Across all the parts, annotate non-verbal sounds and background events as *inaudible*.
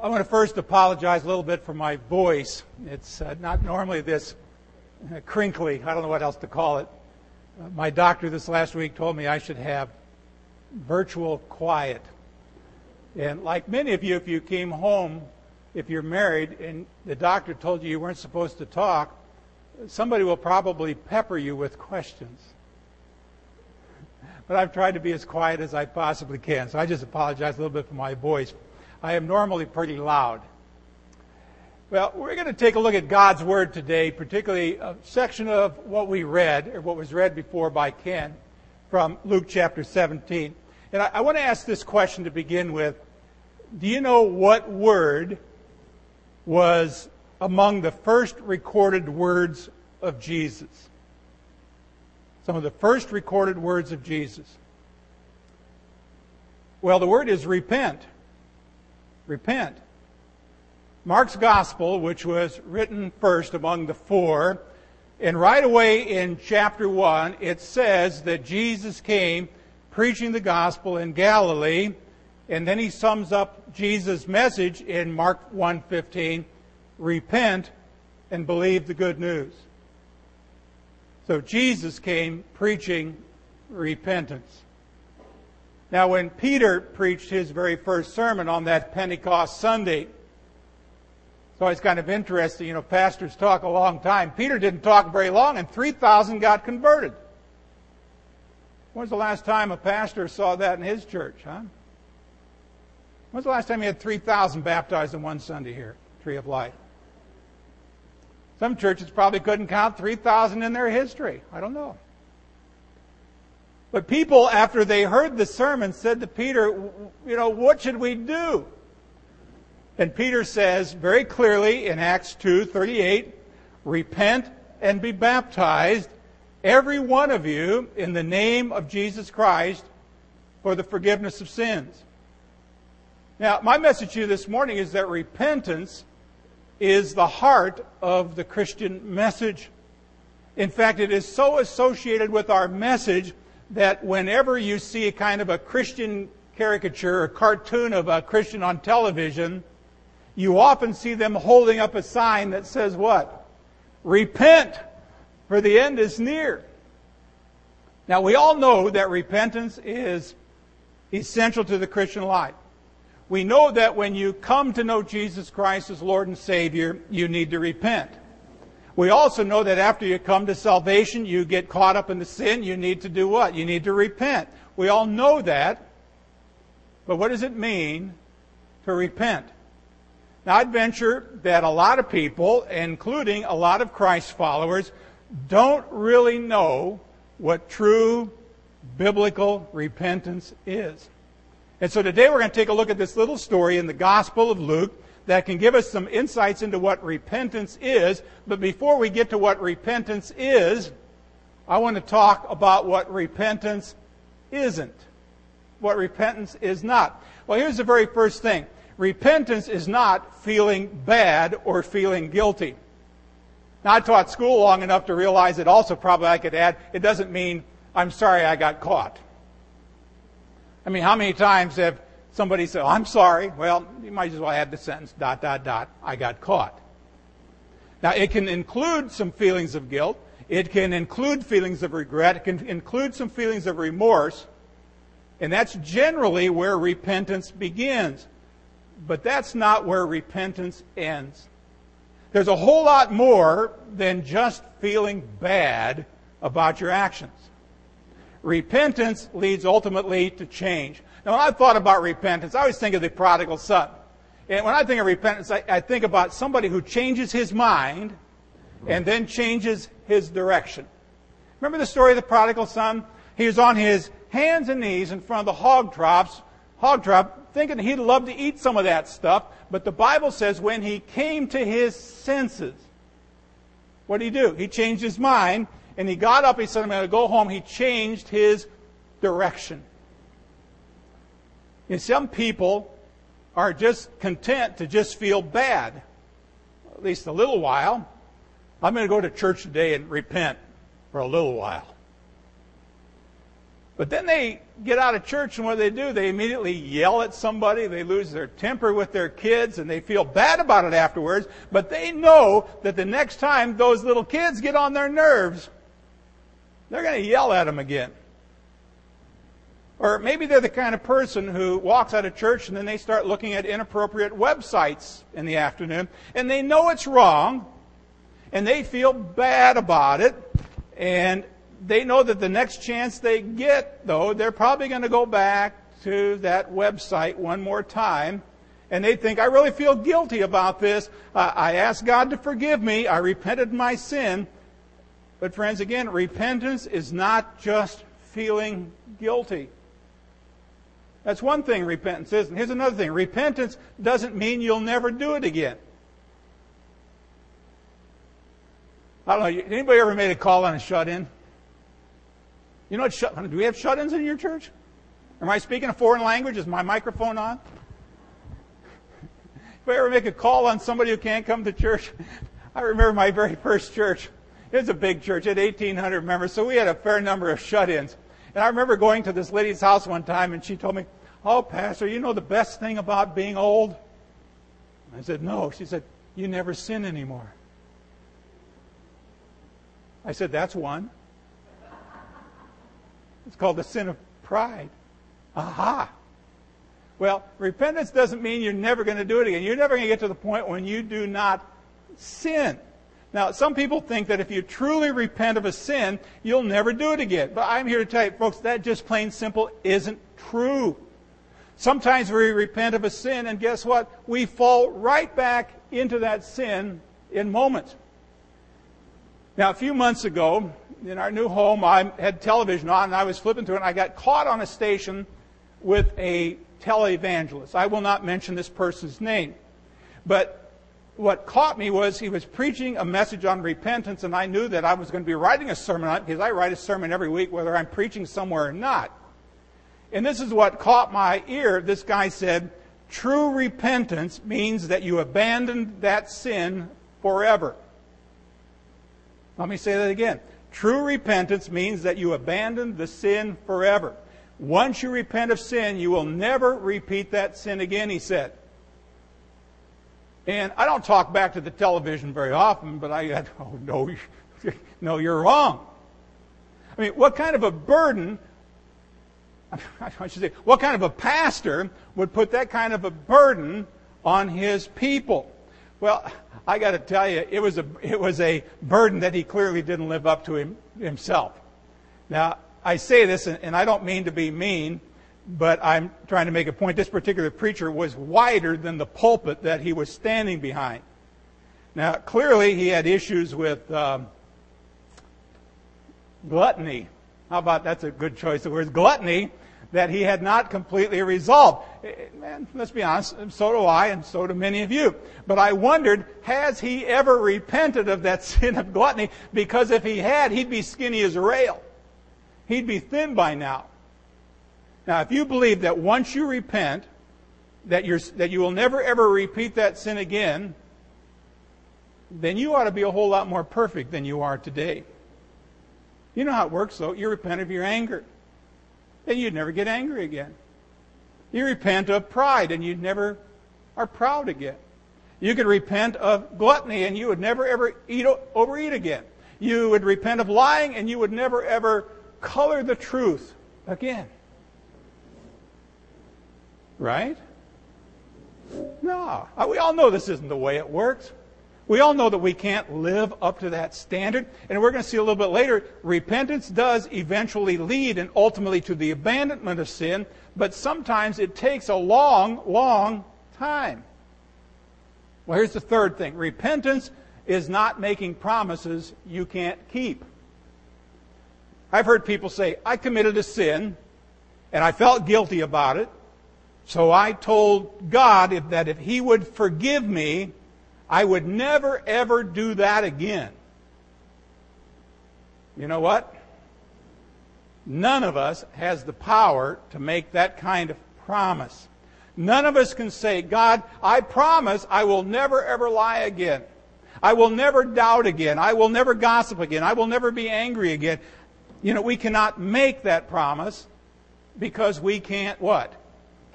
I want to first apologize a little bit for my voice. It's uh, not normally this uh, crinkly. I don't know what else to call it. Uh, my doctor this last week told me I should have virtual quiet. And like many of you, if you came home, if you're married, and the doctor told you you weren't supposed to talk, somebody will probably pepper you with questions. But I've tried to be as quiet as I possibly can, so I just apologize a little bit for my voice. I am normally pretty loud. Well, we're going to take a look at God's Word today, particularly a section of what we read, or what was read before by Ken, from Luke chapter 17. And I, I want to ask this question to begin with. Do you know what word was among the first recorded words of Jesus? Some of the first recorded words of Jesus. Well, the word is repent. Repent. Mark's gospel, which was written first among the four, and right away in chapter 1, it says that Jesus came preaching the gospel in Galilee, and then he sums up Jesus' message in Mark 1:15, repent and believe the good news. So Jesus came preaching repentance. Now, when Peter preached his very first sermon on that Pentecost Sunday, it's always kind of interesting. You know, pastors talk a long time. Peter didn't talk very long, and 3,000 got converted. When was the last time a pastor saw that in his church, huh? When was the last time he had 3,000 baptized in one Sunday here, Tree of Life? Some churches probably couldn't count 3,000 in their history. I don't know. But people, after they heard the sermon, said to Peter, you know, what should we do? And Peter says very clearly in Acts 2:38, repent and be baptized, every one of you, in the name of Jesus Christ for the forgiveness of sins. Now, my message to you this morning is that repentance is the heart of the Christian message. In fact, it is so associated with our message that whenever you see a kind of a Christian caricature or cartoon of a Christian on television, you often see them holding up a sign that says what? Repent, for the end is near. Now, we all know that repentance is essential to the Christian life we know that when you come to know Jesus Christ as Lord and Savior, you need to repent. We also know that after you come to salvation, you get caught up in the sin, you need to do what? You need to repent. We all know that. But what does it mean to repent? Now, I'd venture that a lot of people, including a lot of Christ followers, don't really know what true biblical repentance is. And so today we're going to take a look at this little story in the Gospel of Luke that can give us some insights into what repentance is. But before we get to what repentance is, I want to talk about what repentance isn't. What repentance is not. Well, here's the very first thing. Repentance is not feeling bad or feeling guilty. Now, I taught school long enough to realize that also probably I could add, it doesn't mean I'm sorry I got caught. I mean, how many times have somebody said, oh, I'm sorry? Well, you might as well add the sentence, dot, dot, dot, I got caught. Now, it can include some feelings of guilt. It can include feelings of regret. It can include some feelings of remorse. And that's generally where repentance begins. But that's not where repentance ends. There's a whole lot more than just feeling bad about your actions. Repentance leads ultimately to change. Now, when I thought about repentance, I always think of the prodigal son. And when I think of repentance, I, I think about somebody who changes his mind and then changes his direction. Remember the story of the prodigal son? He was on his hands and knees in front of the hog troughs, hog trough, thinking he'd love to eat some of that stuff. But the Bible says when he came to his senses, what did he do? He changed his mind and he got up, he said, I'm going to go home. He changed his direction. And some people are just content to just feel bad, at least a little while. I'm going to go to church today and repent for a little while. But then they get out of church and what do they do? They immediately yell at somebody, they lose their temper with their kids, and they feel bad about it afterwards, but they know that the next time those little kids get on their nerves, they're going to yell at them again. Or maybe they're the kind of person who walks out of church and then they start looking at inappropriate websites in the afternoon, and they know it's wrong, and they feel bad about it, and they know that the next chance they get, though, they're probably going to go back to that website one more time. And they think, I really feel guilty about this. Uh, I asked God to forgive me. I repented my sin. But, friends, again, repentance is not just feeling guilty. That's one thing repentance is. And here's another thing repentance doesn't mean you'll never do it again. I don't know. Anybody ever made a call on a shut in? You know what? Shut, do we have shut-ins in your church? Am I speaking a foreign language? Is my microphone on? if I ever make a call on somebody who can't come to church, *laughs* I remember my very first church. It was a big church, it had 1,800 members, so we had a fair number of shut-ins. And I remember going to this lady's house one time, and she told me, "Oh, pastor, you know the best thing about being old?" I said, "No." She said, "You never sin anymore." I said, "That's one." It's called the sin of pride. Aha! Well, repentance doesn't mean you're never going to do it again. You're never going to get to the point when you do not sin. Now, some people think that if you truly repent of a sin, you'll never do it again. But I'm here to tell you, folks, that just plain simple isn't true. Sometimes we repent of a sin, and guess what? We fall right back into that sin in moments. Now, a few months ago, in our new home, I had television on and I was flipping through it and I got caught on a station with a televangelist. I will not mention this person's name. But what caught me was he was preaching a message on repentance and I knew that I was going to be writing a sermon on it because I write a sermon every week whether I'm preaching somewhere or not. And this is what caught my ear. This guy said, true repentance means that you abandon that sin forever. Let me say that again. True repentance means that you abandon the sin forever. Once you repent of sin, you will never repeat that sin again, he said. And I don't talk back to the television very often, but I, *laughs* oh no, *laughs* no, you're wrong. I mean, what kind of a burden, *laughs* I should say, what kind of a pastor would put that kind of a burden on his people? Well, I got to tell you, it was a it was a burden that he clearly didn't live up to him, himself. Now, I say this, and I don't mean to be mean, but I'm trying to make a point. This particular preacher was wider than the pulpit that he was standing behind. Now, clearly, he had issues with um, gluttony. How about that's a good choice of words? Gluttony that he had not completely resolved. Eh, eh, man, let's be honest, so do I, and so do many of you. But I wondered, has he ever repented of that *laughs* sin of gluttony? Because if he had, he'd be skinny as a rail. He'd be thin by now. Now, if you believe that once you repent, that, you're, that you will never ever repeat that sin again, then you ought to be a whole lot more perfect than you are today. You know how it works, though. You repent of your anger and you'd never get angry again. You repent of pride and you never are proud again. You could repent of gluttony and you would never ever eat overeat again. You would repent of lying and you would never ever color the truth again. Right? No. Uh, we all know this isn't the way it works. We all know that we can't live up to that standard. And we're going to see a little bit later, repentance does eventually lead and ultimately to the abandonment of sin, but sometimes it takes a long, long time. Well, here's the third thing repentance is not making promises you can't keep. I've heard people say, I committed a sin and I felt guilty about it. So I told God that if He would forgive me, I would never ever do that again. You know what? None of us has the power to make that kind of promise. None of us can say, God, I promise I will never ever lie again. I will never doubt again. I will never gossip again. I will never be angry again. You know, we cannot make that promise because we can't what?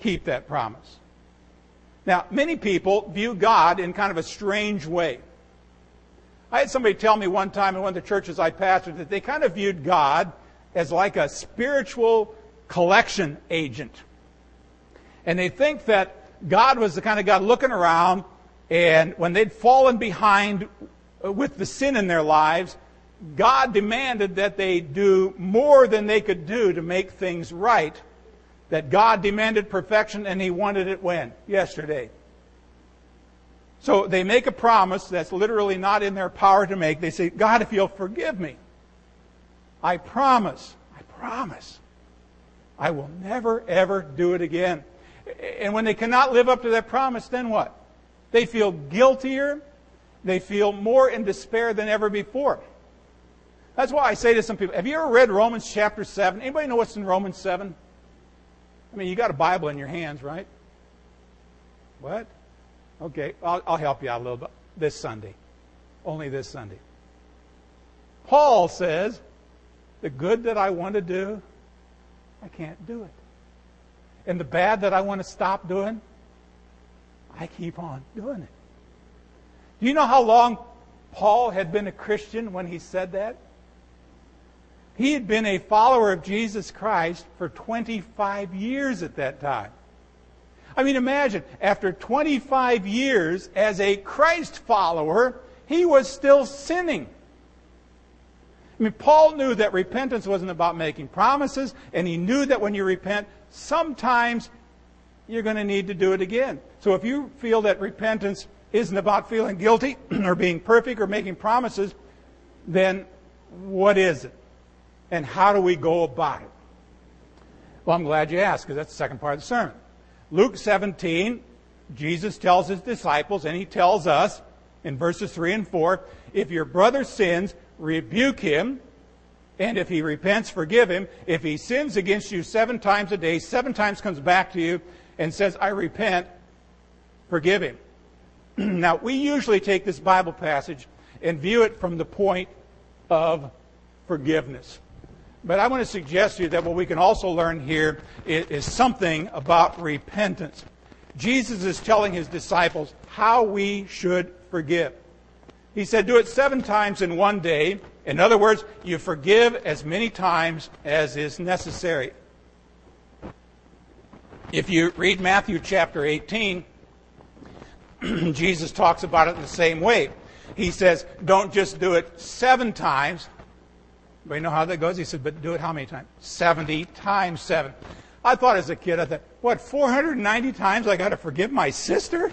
Keep that promise. Now, many people view God in kind of a strange way. I had somebody tell me one time in one of the churches I pastored that they kind of viewed God as like a spiritual collection agent. And they think that God was the kind of God looking around, and when they'd fallen behind with the sin in their lives, God demanded that they do more than they could do to make things right. That God demanded perfection and He wanted it when? Yesterday. So they make a promise that's literally not in their power to make. They say, God, if you'll forgive me, I promise, I promise, I will never, ever do it again. And when they cannot live up to that promise, then what? They feel guiltier. They feel more in despair than ever before. That's why I say to some people, have you ever read Romans chapter 7? Anybody know what's in Romans 7? I mean, you got a Bible in your hands, right? What? Okay, I'll, I'll help you out a little bit this Sunday. Only this Sunday. Paul says, the good that I want to do, I can't do it. And the bad that I want to stop doing, I keep on doing it. Do you know how long Paul had been a Christian when he said that? He had been a follower of Jesus Christ for 25 years at that time. I mean, imagine, after 25 years as a Christ follower, he was still sinning. I mean, Paul knew that repentance wasn't about making promises, and he knew that when you repent, sometimes you're going to need to do it again. So if you feel that repentance isn't about feeling guilty *clears throat* or being perfect or making promises, then what is it? And how do we go about it? Well, I'm glad you asked because that's the second part of the sermon. Luke 17, Jesus tells his disciples, and he tells us in verses 3 and 4 if your brother sins, rebuke him, and if he repents, forgive him. If he sins against you seven times a day, seven times comes back to you and says, I repent, forgive him. *clears throat* now, we usually take this Bible passage and view it from the point of forgiveness. But I want to suggest to you that what we can also learn here is, is, something about repentance. Jesus is telling his disciples how we should forgive. He said, Do it seven times in one day. In other words, you forgive as many times as is necessary. If you read Matthew chapter 18, *clears throat* Jesus talks about it in the same way. He says, Don't just do it seven times, but you know how that goes? He said, but do it how many times? 70 times 7. I thought as a kid, I thought, what, 490 times I got to forgive my sister?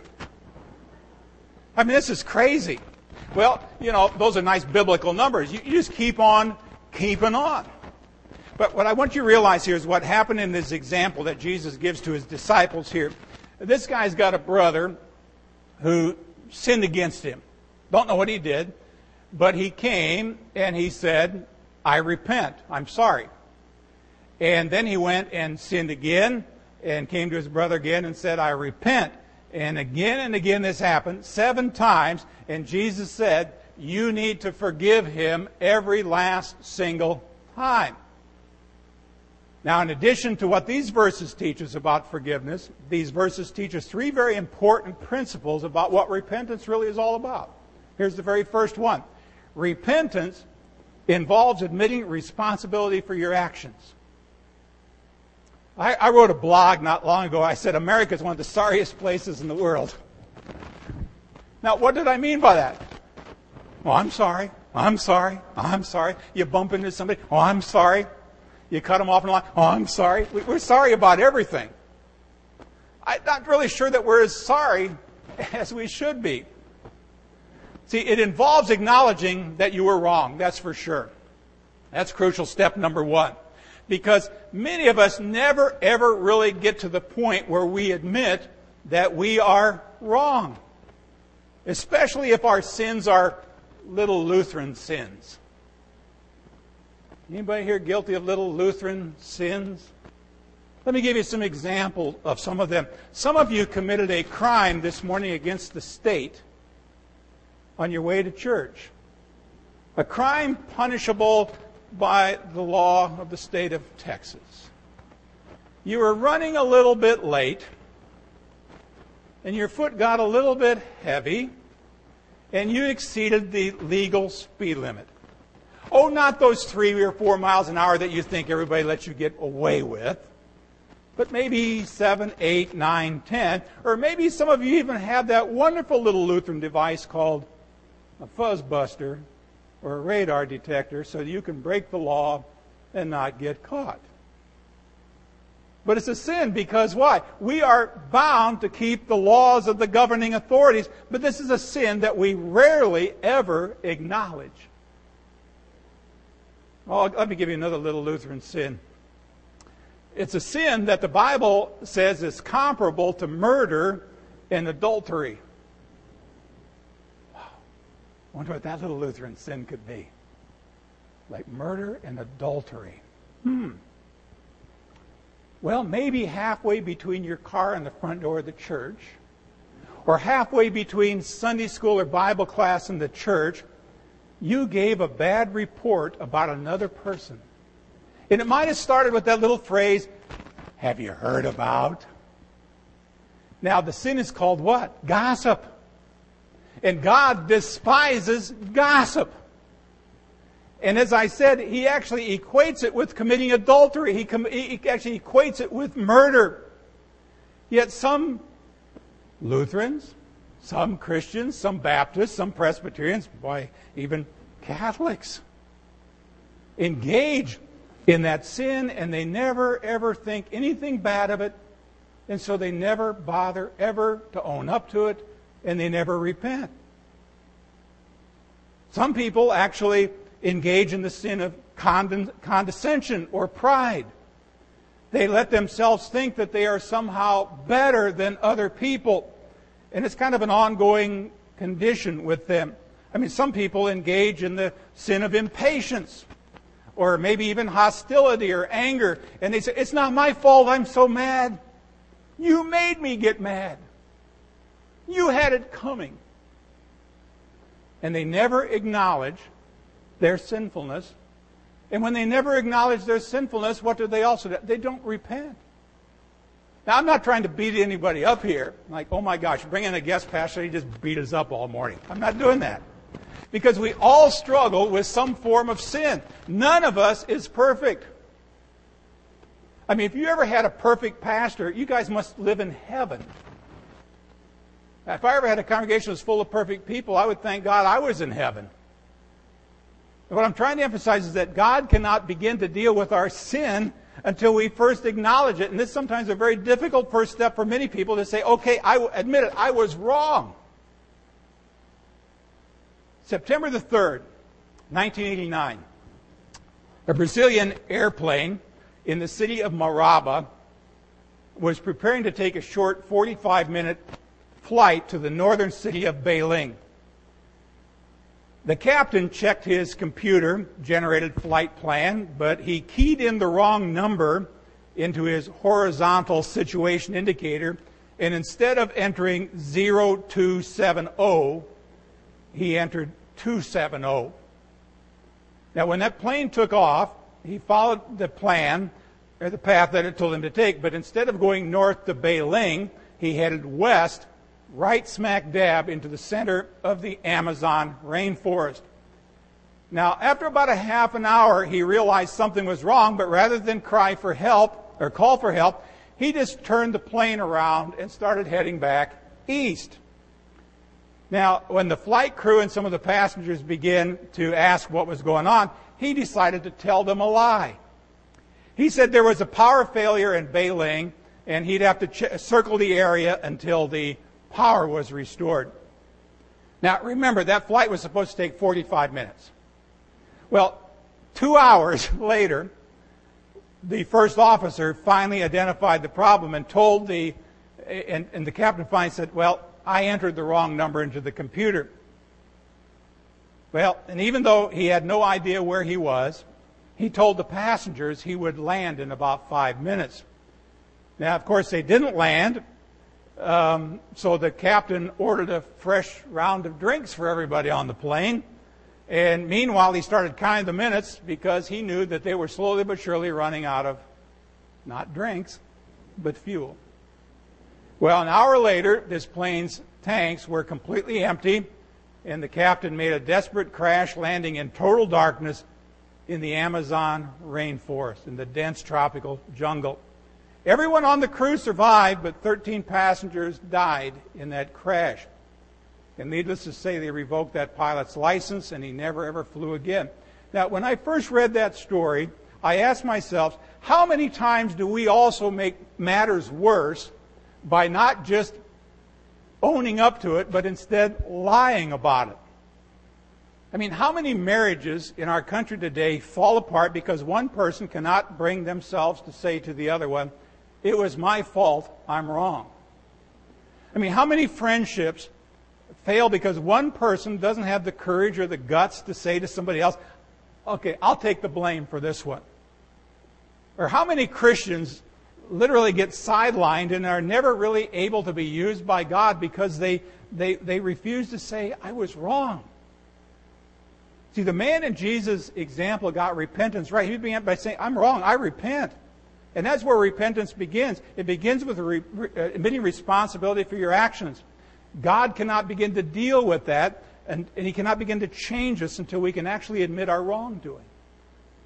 I mean, this is crazy. Well, you know, those are nice biblical numbers. You, you just keep on keeping on. But what I want you to realize here is what happened in this example that Jesus gives to his disciples here. This guy's got a brother who sinned against him. Don't know what he did, but he came and he said, I repent. I'm sorry. And then he went and sinned again and came to his brother again and said, I repent. And again and again this happened, seven times. And Jesus said, You need to forgive him every last single time. Now, in addition to what these verses teach us about forgiveness, these verses teach us three very important principles about what repentance really is all about. Here's the very first one Repentance involves admitting responsibility for your actions. I, I wrote a blog not long ago. I said America is one of the sorriest places in the world. Now, what did I mean by that? Oh, I'm sorry. I'm sorry. I'm sorry. You bump into somebody. Oh, I'm sorry. You cut them off in the line. Oh, I'm sorry. We're sorry about everything. I'm not really sure that we're as sorry *laughs* as we should be. See, it involves acknowledging that you were wrong, that's for sure. That's crucial step number one. Because many of us never ever really get to the point where we admit that we are wrong. Especially if our sins are little Lutheran sins. Anybody here guilty of little Lutheran sins? Let me give you some examples of some of them. Some of you committed a crime this morning against the state on your way to church. A crime punishable by the law of the state of Texas. You were running a little bit late, and your foot got a little bit heavy, and you exceeded the legal speed limit. Oh, not those three or four miles an hour that you think everybody lets you get away with, but maybe seven, eight, nine, ten, or maybe some of you even have that wonderful little Lutheran device called a fuzz buster or a radar detector so you can break the law and not get caught. But it's a sin because why? We are bound to keep the laws of the governing authorities, but this is a sin that we rarely ever acknowledge. Oh, let me give you another little Lutheran sin. It's a sin that the Bible says is comparable to murder and adultery. Wonder what that little Lutheran sin could be. Like murder and adultery. Hmm. Well, maybe halfway between your car and the front door of the church, or halfway between Sunday school or Bible class and the church, you gave a bad report about another person. And it might have started with that little phrase, Have you heard about? Now, the sin is called what? Gossip. And God despises gossip. And as I said, he actually equates it with committing adultery. He, com- he actually equates it with murder. Yet some Lutherans, some Christians, some Baptists, some Presbyterians, why, even Catholics engage in that sin and they never ever think anything bad of it. And so they never bother ever to own up to it and they never repent. Some people actually engage in the sin of condescension or pride. They let themselves think that they are somehow better than other people. And it's kind of an ongoing condition with them. I mean, some people engage in the sin of impatience or maybe even hostility or anger. And they say, It's not my fault. I'm so mad. You made me get mad. You had it coming. And they never acknowledge their sinfulness. And when they never acknowledge their sinfulness, what do they also do? They don't repent. Now, I'm not trying to beat anybody up here. Like, oh my gosh, bring in a guest pastor, he just beat us up all morning. I'm not doing that. Because we all struggle with some form of sin. None of us is perfect. I mean, if you ever had a perfect pastor, you guys must live in heaven. If I ever had a congregation that was full of perfect people, I would thank God I was in heaven. what I'm trying to emphasize is that God cannot begin to deal with our sin until we first acknowledge it. And this is sometimes a very difficult first step for many people to say, okay, I admit it, I was wrong. September the 3rd, 1989, a Brazilian airplane in the city of Maraba was preparing to take a short 45 minute flight to the northern city of Belém. The captain checked his computer generated flight plan, but he keyed in the wrong number into his horizontal situation indicator, and instead of entering 0270, he entered 270. Now, when that plane took off, he followed the plan or the path that it told him to take, but instead of going north to Belém, he headed west, right smack dab into the center of the Amazon rainforest. Now, after about a half an hour, he realized something was wrong, but rather than cry for help or call for help, he just turned the plane around and started heading back east. Now, when the flight crew and some of the passengers began to ask what was going on, he decided to tell them a lie. He said there was a power failure in Belém, and he'd have to ch- circle the area until the power was restored. Now, remember, that flight was supposed to take 45 minutes. Well, two *laughs* hours later, the first officer finally identified the problem and told the, and, and the captain finally said, well, I entered the wrong number into the computer. Well, and even though he had no idea where he was, he told the passengers he would land in about five minutes. Now, of course, they didn't land, um, so the captain ordered a fresh round of drinks for everybody on the plane. And meanwhile, he started counting the minutes because he knew that they were slowly but surely running out of not drinks, but fuel. Well, an hour later, this plane's tanks were completely empty, and the captain made a desperate crash landing in total darkness in the Amazon rainforest, in the dense tropical jungle. Everyone on the crew survived, but 13 passengers died in that crash. And needless to say, they revoked that pilot's license and he never ever flew again. Now, when I first read that story, I asked myself, how many times do we also make matters worse by not just owning up to it, but instead lying about it? I mean, how many marriages in our country today fall apart because one person cannot bring themselves to say to the other one, it was my fault, I'm wrong? I mean, how many friendships fail because one person doesn't have the courage or the guts to say to somebody else, okay, I'll take the blame for this one. Or how many Christians literally get sidelined and are never really able to be used by God because they, they, they refuse to say, I was wrong. See, the man in Jesus' example got repentance right. He began by saying, I'm wrong, I repent. And that's where repentance begins. It begins with re- uh, admitting responsibility for your actions. God cannot begin to deal with that, and, and He cannot begin to change us until we can actually admit our wrongdoing.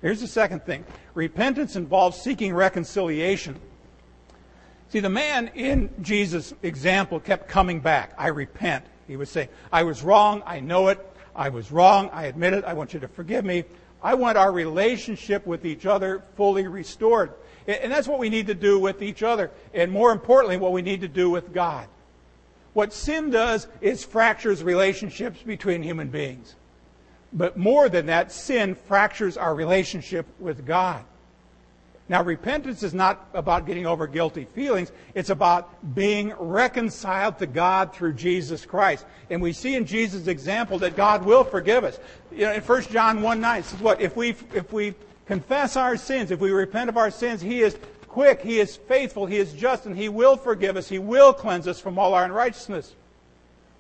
Here's the second thing repentance involves seeking reconciliation. See, the man in Jesus' example kept coming back. I repent. He was saying, I was wrong. I know it. I was wrong. I admit it. I want you to forgive me. I want our relationship with each other fully restored. And that's what we need to do with each other. And more importantly, what we need to do with God. What sin does is fractures relationships between human beings. But more than that, sin fractures our relationship with God. Now, repentance is not about getting over guilty feelings. It's about being reconciled to God through Jesus Christ. And we see in Jesus' example that God will forgive us. You know, in 1 John 1 9, it says what? If we, if we confess our sins, if we repent of our sins, He is quick, He is faithful, He is just, and He will forgive us. He will cleanse us from all our unrighteousness.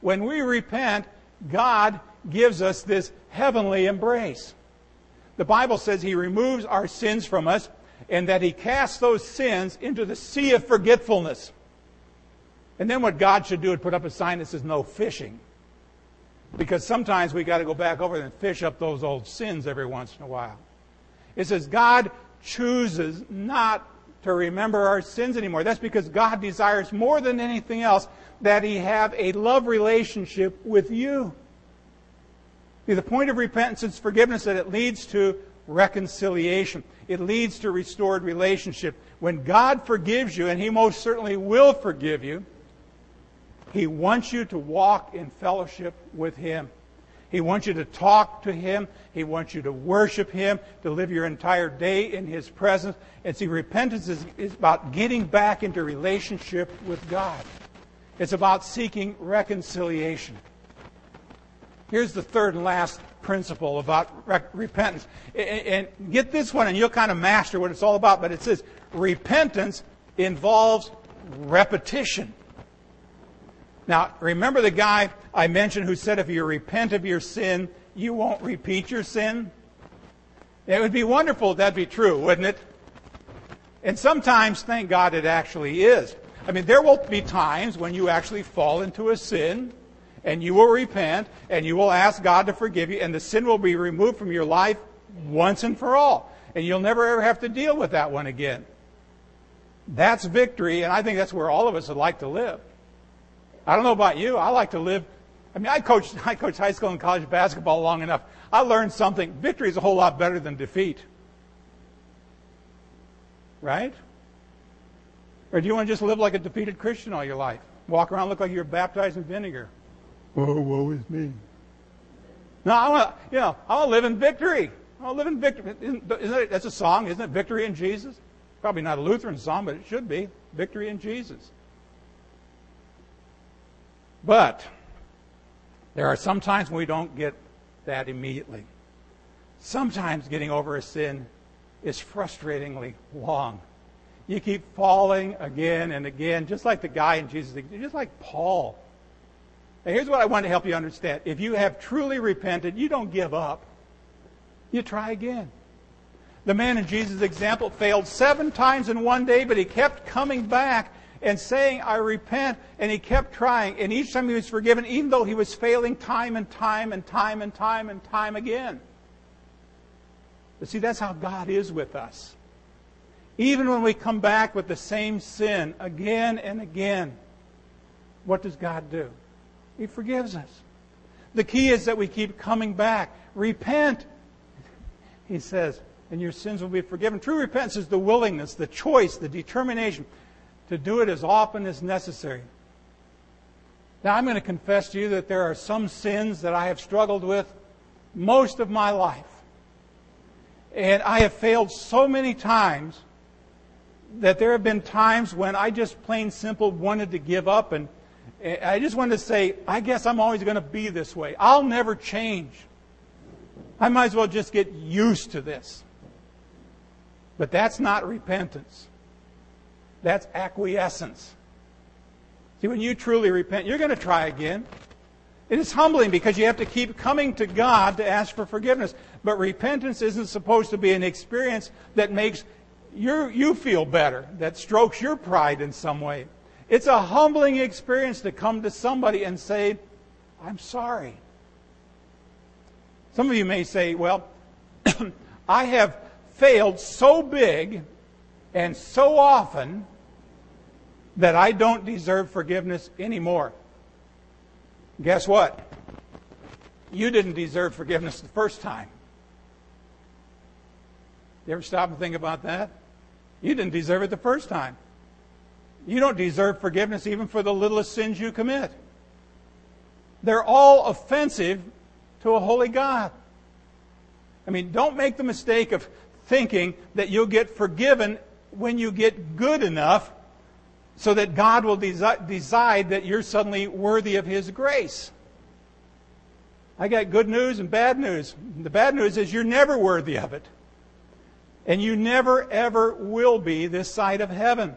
When we repent, God gives us this heavenly embrace. The Bible says He removes our sins from us and that He casts those sins into the sea of forgetfulness. And then what God should do is put up a sign that says no fishing. Because sometimes we got to go back over and fish up those old sins every once in a while. It says God chooses not to remember our sins anymore. That's because God desires more than anything else that He have a love relationship with you. See, the point of repentance is forgiveness that it leads to reconciliation. It leads to restored relationship. When God forgives you, and He most certainly will forgive you, He wants you to walk in fellowship with Him. He wants you to talk to Him. He wants you to worship Him, to live your entire day in His presence. And see, repentance is, is about getting back into relationship with God. It's about seeking reconciliation. Here's the third and last principle about re- repentance. And, and get this one, and you'll kind of master what it's all about. But it says repentance involves repetition. Now, remember the guy I mentioned who said if you repent of your sin, you won't repeat your sin? It would be wonderful if that'd be true, wouldn't it? And sometimes, thank God, it actually is. I mean, there will be times when you actually fall into a sin and you will repent and you will ask God to forgive you and the sin will be removed from your life once and for all. And you'll never ever have to deal with that one again. That's victory, and I think that's where all of us would like to live. I don't know about you. I like to live. I mean, I coached, *laughs* I coached high school and college basketball long enough. I learned something. Victory is a whole lot better than defeat. Right? Or do you want to just live like a defeated Christian all your life? Walk around look like you're baptized in vinegar. Oh, woe is me. No, I want to, you know, I want to live in victory. I want to live in victory. Isn't, isn't it, that's a song, isn't it? Victory in Jesus? Probably not a Lutheran song, but it should be. Victory in Jesus. But there are some times when we don't get that immediately. Sometimes getting over a sin is frustratingly long. You keep falling again and again, just like the guy in Jesus, just like Paul. Now, here's what I want to help you understand. If you have truly repented, you don't give up. You try again. The man in Jesus' example failed seven times in one day, but he kept coming back and saying, I repent, and he kept trying. And each time he was forgiven, even though he was failing time and time and time and time and time again. But see, that's how God is with us. Even when we come back with the same sin again and again, what does God do? He forgives us. The key is that we keep coming back. Repent, he says, and your sins will be forgiven. True repentance is the willingness, the choice, the determination to do it as often as necessary. Now, I'm going to confess to you that there are some sins that I have struggled with most of my life. And I have failed so many times that there have been times when I just plain simple wanted to give up and I just wanted to say, I guess I'm always going to be this way. I'll never change. I might as well just get used to this. But that's not repentance. That's acquiescence. See, when you truly repent, you're going to try again. It is humbling because you have to keep coming to God to ask for forgiveness. But repentance isn't supposed to be an experience that makes you, you feel better, that strokes your pride in some way. It's a humbling experience to come to somebody and say, I'm sorry. Some of you may say, well, *clears throat* I have failed so big and so often that I don't deserve forgiveness anymore. Guess what? You didn't deserve forgiveness the first time. You ever stop and think about that? You didn't deserve it the first time. You don't deserve forgiveness even for the littlest sins you commit. They're all offensive to a holy God. I mean, don't make the mistake of thinking that you'll get forgiven when you get good enough so that God will desi- decide that you're suddenly worthy of His grace. I got good news and bad news. The bad news is you're never worthy of it. And you never, ever will be this side of heaven.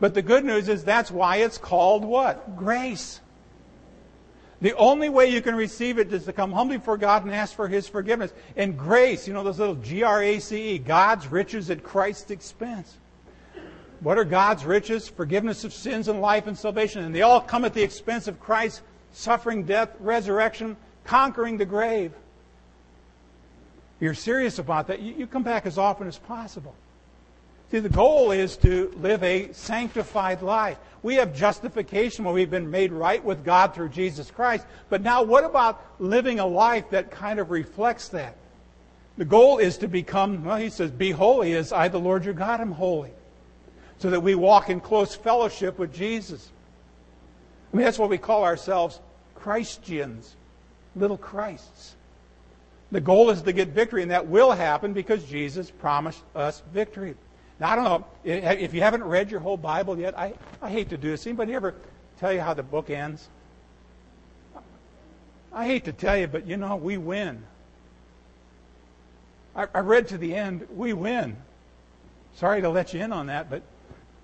But the good news is that's why it's called what? Grace. The only way you can receive it is to come humbly before God and ask for His forgiveness. And grace, you know, those little G R A C E, God's riches at Christ's expense. What are God's riches? Forgiveness of sins and life and salvation. And they all come at the expense of Christ's suffering, death, resurrection, conquering the grave. If you're serious about that, you, you come back as often as possible. See, the goal is to live a sanctified life. We have justification when we've been made right with God through Jesus Christ. But now, what about living a life that kind of reflects that? The goal is to become, well, he says, be holy as I, the Lord your God, am holy. So that we walk in close fellowship with Jesus. I mean, that's what we call ourselves Christians, little Christs. The goal is to get victory, and that will happen because Jesus promised us victory. Now, I don't know, eh, if you haven't read your whole Bible yet, I, I hate to do this. Anybody ever tell you how the book ends? I hate to tell you, but you know, we win. I, I read to the end, we win. Sorry to let you in on that, but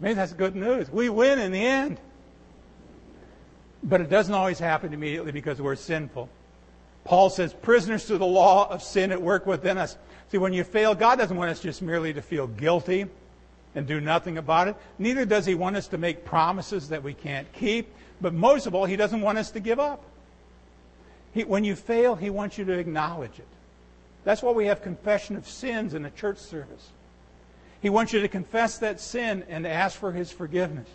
maybe that's good news. We win in the end. But it doesn't always happen immediately because we're sinful. Paul says, prisoners to the law of sin at work within us. See, when you fail, God doesn't want us just merely to feel guilty and do nothing about it. Neither does He want us to make promises that we can't keep. But most of all, He doesn't want us to give up. He, when you fail, He wants you to acknowledge it. That's why we have confession of sins in a church service. He wants you to confess that sin and ask for His forgiveness.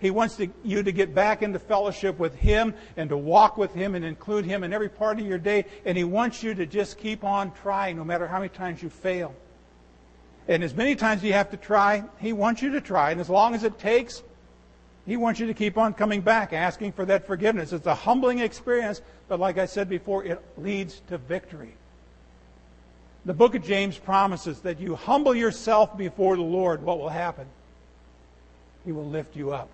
He wants to, you to get back into fellowship with Him and to walk with Him and include Him in every part of your day. And He wants you to just keep on trying no matter how many times you fail. And as many times you have to try, He wants you to try. And as long as it takes, He wants you to keep on coming back, asking for that forgiveness. It's a humbling experience, but like I said before, it leads to victory. The book of James promises that you humble yourself before the Lord, what will happen? He will lift you up.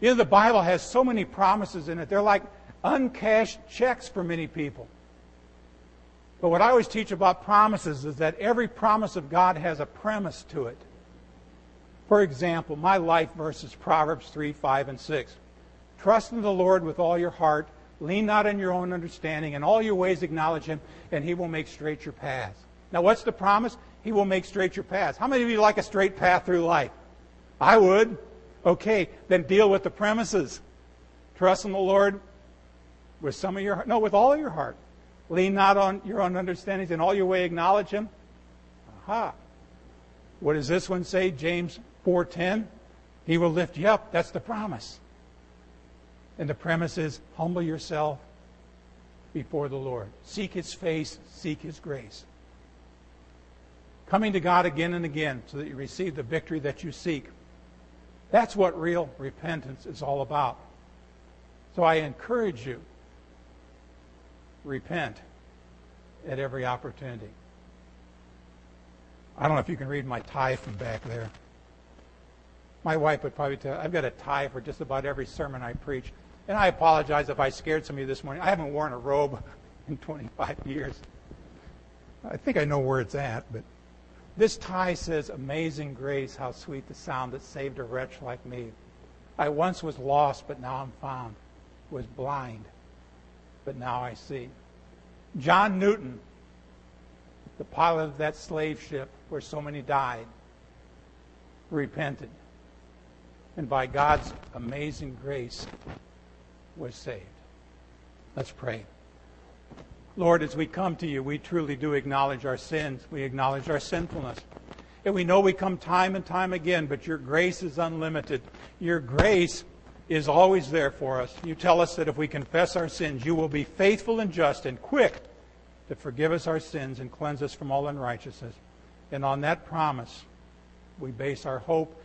You know, the Bible has so many promises in it. They're like uncashed checks for many people. But what I always teach about promises is that every promise of God has a premise to it. For example, my life verses Proverbs 3, 5, and 6. Trust in the Lord with all your heart. Lean not on your own understanding. In all your ways acknowledge him, and he will make straight your paths. Now, what's the promise? He will make straight your paths. How many of you like a straight path through life? I would. Okay, then deal with the premises. Trust in the Lord with some of your heart. No, with all your heart. Lean not on your own understandings. In all your way acknowledge him. Aha. What does this one say? James 4:10. He will lift you up. That's the promise. And the premise is humble yourself before the Lord. Seek His face, seek His grace. Coming to God again and again so that you receive the victory that you seek. That's what real repentance is all about. So I encourage you repent at every opportunity. I don't know if you can read my tie from back there. My wife would probably tell I've got a tie for just about every sermon I preach. And I apologize if I scared some of you this morning. I haven't worn a robe *laughs* in 25 years. I think I know where it's at, but this tie says, Amazing grace, how sweet the sound that saved a wretch like me. I once was lost, but now I'm found. Was blind, but now I see. John Newton, the pilot of that slave ship where so many died, repented. And by God's amazing grace, was saved. Let's pray. Lord, as we come to you, we truly do acknowledge our sins. We acknowledge our sinfulness. And we know we come time and time again, but your grace is unlimited. Your grace is always there for us. You tell us that if we confess our sins, you will be faithful and just and quick to forgive us our sins and cleanse us from all unrighteousness. And on that promise, we base our hope